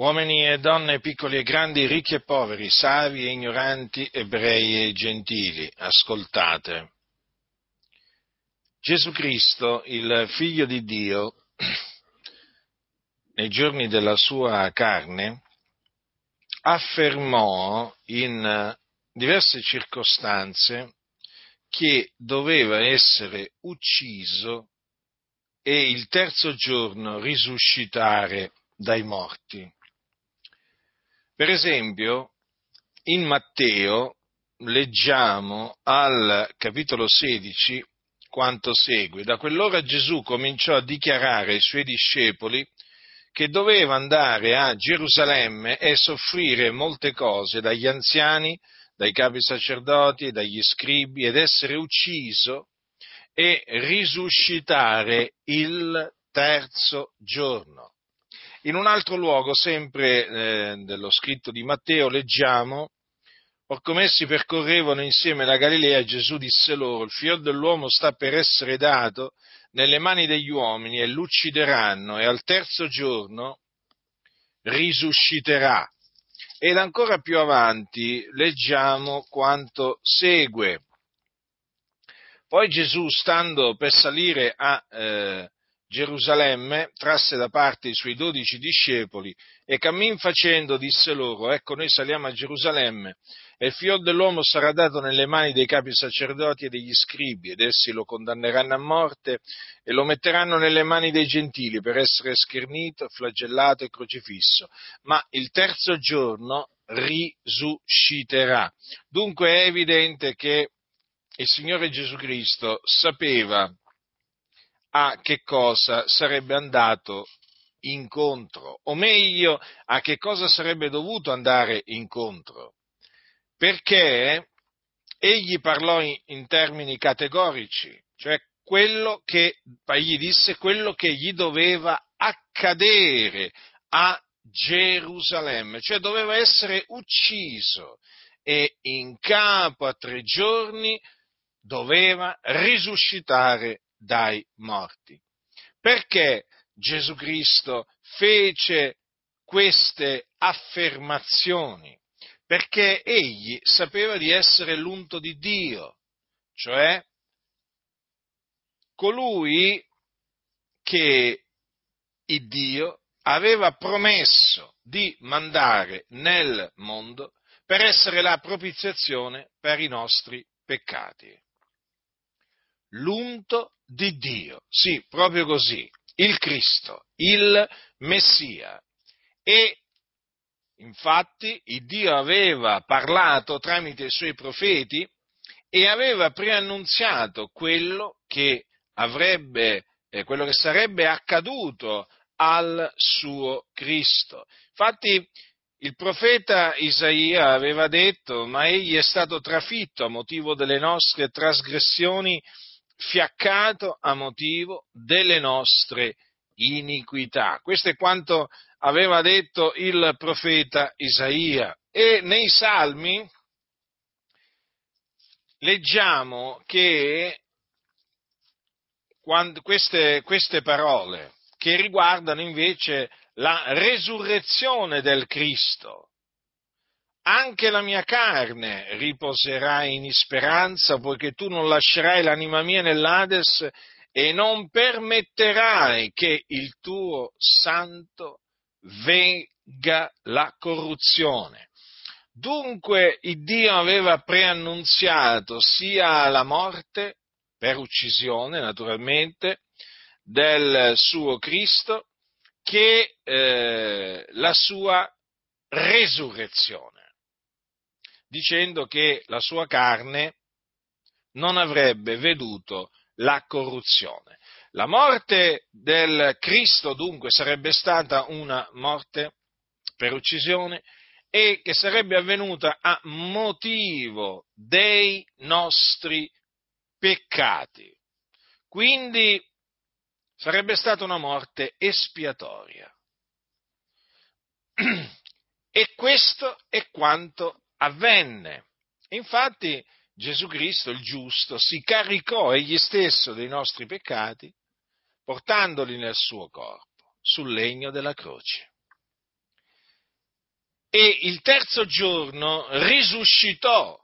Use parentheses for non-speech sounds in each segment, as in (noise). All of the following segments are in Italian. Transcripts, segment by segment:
uomini e donne, piccoli e grandi, ricchi e poveri, savi e ignoranti, ebrei e gentili, ascoltate. Gesù Cristo, il figlio di Dio, nei giorni della sua carne, affermò in diverse circostanze che doveva essere ucciso e il terzo giorno risuscitare dai morti. Per esempio, in Matteo leggiamo al capitolo 16 quanto segue. Da quell'ora Gesù cominciò a dichiarare ai suoi discepoli che doveva andare a Gerusalemme e soffrire molte cose dagli anziani, dai capi sacerdoti, dagli scribi ed essere ucciso e risuscitare il terzo giorno. In un altro luogo, sempre eh, dello scritto di Matteo, leggiamo, Or come essi percorrevano insieme la Galilea, Gesù disse loro, il figlio dell'uomo sta per essere dato nelle mani degli uomini e l'uccideranno e al terzo giorno risusciterà. Ed ancora più avanti leggiamo quanto segue. Poi Gesù, stando per salire a eh, Gerusalemme, trasse da parte i suoi dodici discepoli e cammin facendo disse loro, ecco noi saliamo a Gerusalemme e il figlio dell'uomo sarà dato nelle mani dei capi sacerdoti e degli scribi ed essi lo condanneranno a morte e lo metteranno nelle mani dei gentili per essere schernito, flagellato e crocifisso, ma il terzo giorno risusciterà. Dunque è evidente che il Signore Gesù Cristo sapeva a che cosa sarebbe andato incontro, o meglio, a che cosa sarebbe dovuto andare incontro, perché egli parlò in, in termini categorici, cioè quello che, gli disse quello che gli doveva accadere a Gerusalemme, cioè doveva essere ucciso e in capo a tre giorni doveva risuscitare dai morti. Perché Gesù Cristo fece queste affermazioni? Perché egli sapeva di essere l'unto di Dio, cioè colui che il Dio aveva promesso di mandare nel mondo per essere la propiziazione per i nostri peccati l'unto di Dio, sì, proprio così, il Cristo, il Messia. E infatti il Dio aveva parlato tramite i suoi profeti e aveva preannunziato quello che avrebbe, eh, quello che sarebbe accaduto al suo Cristo. Infatti il profeta Isaia aveva detto, ma egli è stato trafitto a motivo delle nostre trasgressioni fiaccato a motivo delle nostre iniquità. Questo è quanto aveva detto il profeta Isaia. E nei salmi leggiamo che queste, queste parole che riguardano invece la resurrezione del Cristo, anche la mia carne riposerà in speranza, poiché tu non lascerai l'anima mia nell'Ades e non permetterai che il tuo santo venga la corruzione. Dunque il Dio aveva preannunziato sia la morte, per uccisione naturalmente, del suo Cristo, che eh, la sua resurrezione dicendo che la sua carne non avrebbe veduto la corruzione. La morte del Cristo dunque sarebbe stata una morte per uccisione e che sarebbe avvenuta a motivo dei nostri peccati. Quindi sarebbe stata una morte espiatoria. (clears throat) E questo è quanto avvenne. Infatti Gesù Cristo, il giusto, si caricò egli stesso dei nostri peccati, portandoli nel suo corpo, sul legno della croce. e il terzo giorno risuscitò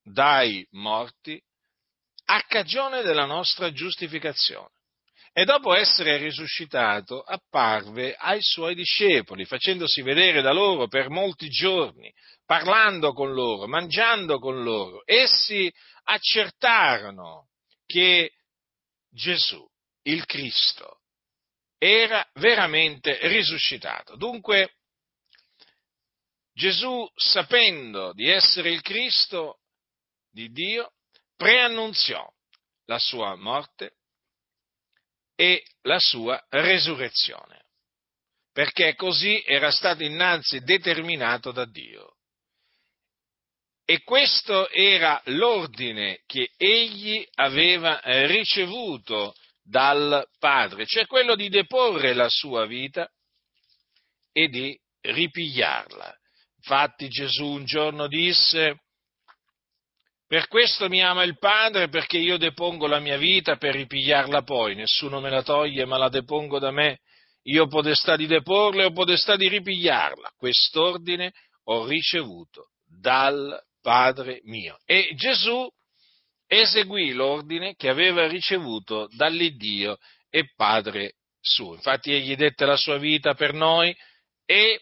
dai morti a cagione della nostra giustificazione. E dopo essere risuscitato apparve ai suoi discepoli, facendosi vedere da loro per molti giorni, parlando con loro, mangiando con loro. Essi accertarono che Gesù, il Cristo, era veramente risuscitato. Dunque, Gesù, sapendo di essere il Cristo di Dio, preannunziò la sua morte e la sua resurrezione, perché così era stato innanzi determinato da Dio. E questo era l'ordine che egli aveva ricevuto dal Padre, cioè quello di deporre la sua vita e di ripigliarla. Infatti Gesù un giorno disse, per questo mi ama il Padre, perché io depongo la mia vita per ripigliarla poi, nessuno me la toglie, ma la depongo da me. Io ho potestà di deporla e ho potestà di ripigliarla. Quest'ordine ho ricevuto dal Padre mio. E Gesù eseguì l'ordine che aveva ricevuto dall'Iddio e Padre suo. Infatti egli dette la sua vita per noi e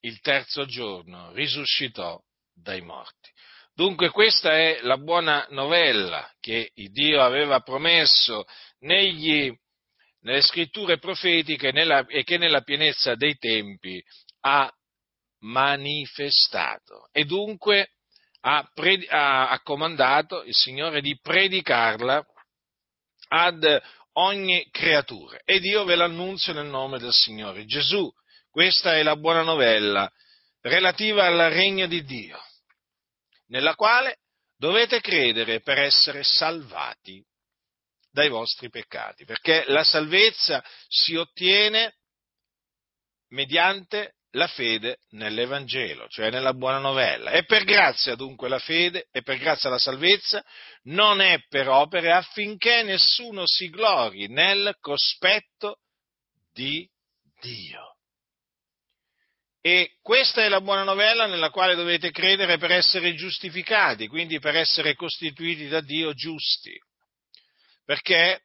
il terzo giorno risuscitò dai morti. Dunque questa è la buona novella che Dio aveva promesso negli, nelle scritture profetiche nella, e che nella pienezza dei tempi ha manifestato. E dunque ha, pred, ha, ha comandato il Signore di predicarla ad ogni creatura. Ed io ve l'annunzio nel nome del Signore Gesù. Questa è la buona novella relativa al regno di Dio nella quale dovete credere per essere salvati dai vostri peccati, perché la salvezza si ottiene mediante la fede nell'Evangelo, cioè nella buona novella. E per grazia dunque la fede e per grazia la salvezza non è per opere affinché nessuno si glori nel cospetto di Dio. E questa è la buona novella nella quale dovete credere per essere giustificati, quindi per essere costituiti da Dio giusti. Perché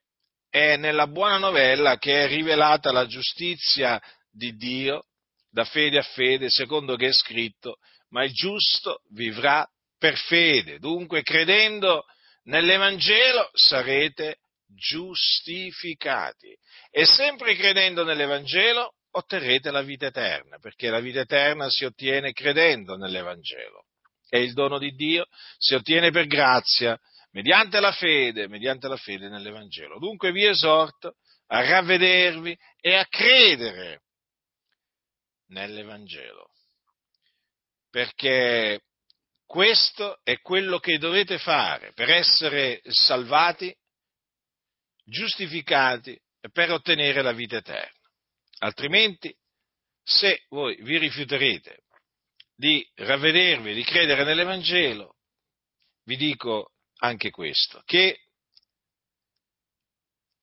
è nella buona novella che è rivelata la giustizia di Dio da fede a fede, secondo che è scritto, ma il giusto vivrà per fede. Dunque, credendo nell'Evangelo sarete giustificati. E sempre credendo nell'Evangelo otterrete la vita eterna, perché la vita eterna si ottiene credendo nell'Evangelo. È il dono di Dio, si ottiene per grazia, mediante la fede, mediante la fede nell'Evangelo. Dunque vi esorto a ravvedervi e a credere nell'Evangelo, perché questo è quello che dovete fare per essere salvati, giustificati e per ottenere la vita eterna. Altrimenti, se voi vi rifiuterete di ravvedervi, di credere nell'Evangelo, vi dico anche questo, che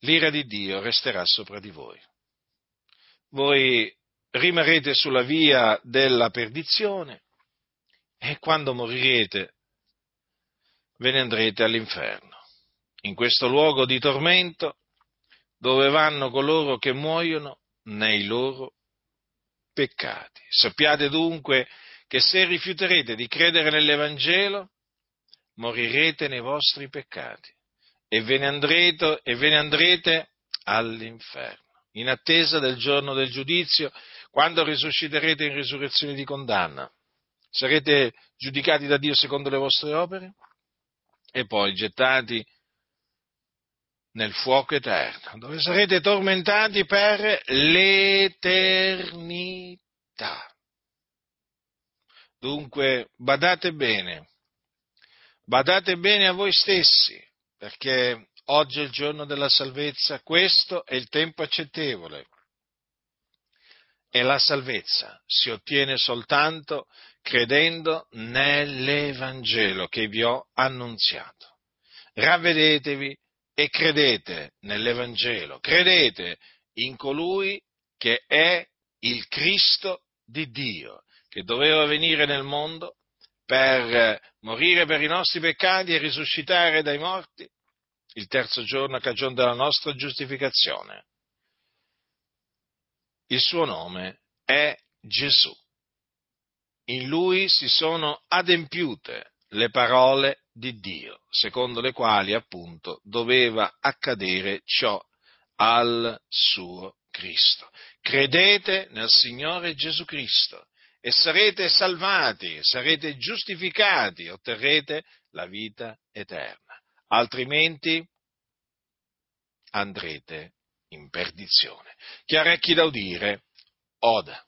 l'ira di Dio resterà sopra di voi. Voi rimarrete sulla via della perdizione e quando morirete ve ne andrete all'inferno. In questo luogo di tormento dove vanno coloro che muoiono nei loro peccati. Sappiate dunque che se rifiuterete di credere nell'Evangelo, morirete nei vostri peccati e ve ne andrete, e ve ne andrete all'inferno, in attesa del giorno del giudizio, quando risusciterete in risurrezione di condanna. Sarete giudicati da Dio secondo le vostre opere e poi gettati nel fuoco eterno, dove sarete tormentati per l'eternità. Dunque, badate bene, badate bene a voi stessi, perché oggi è il giorno della salvezza, questo è il tempo accettevole. E la salvezza si ottiene soltanto credendo nell'Evangelo che vi ho annunziato. Ravvedetevi e credete nell'Evangelo, credete in colui che è il Cristo di Dio, che doveva venire nel mondo per morire per i nostri peccati e risuscitare dai morti il terzo giorno a cagione della nostra giustificazione. Il suo nome è Gesù. In lui si sono adempiute le parole di Dio, secondo le quali appunto doveva accadere ciò al suo Cristo. Credete nel Signore Gesù Cristo e sarete salvati, sarete giustificati, otterrete la vita eterna. Altrimenti andrete in perdizione. Chi ha orecchi da udire, oda.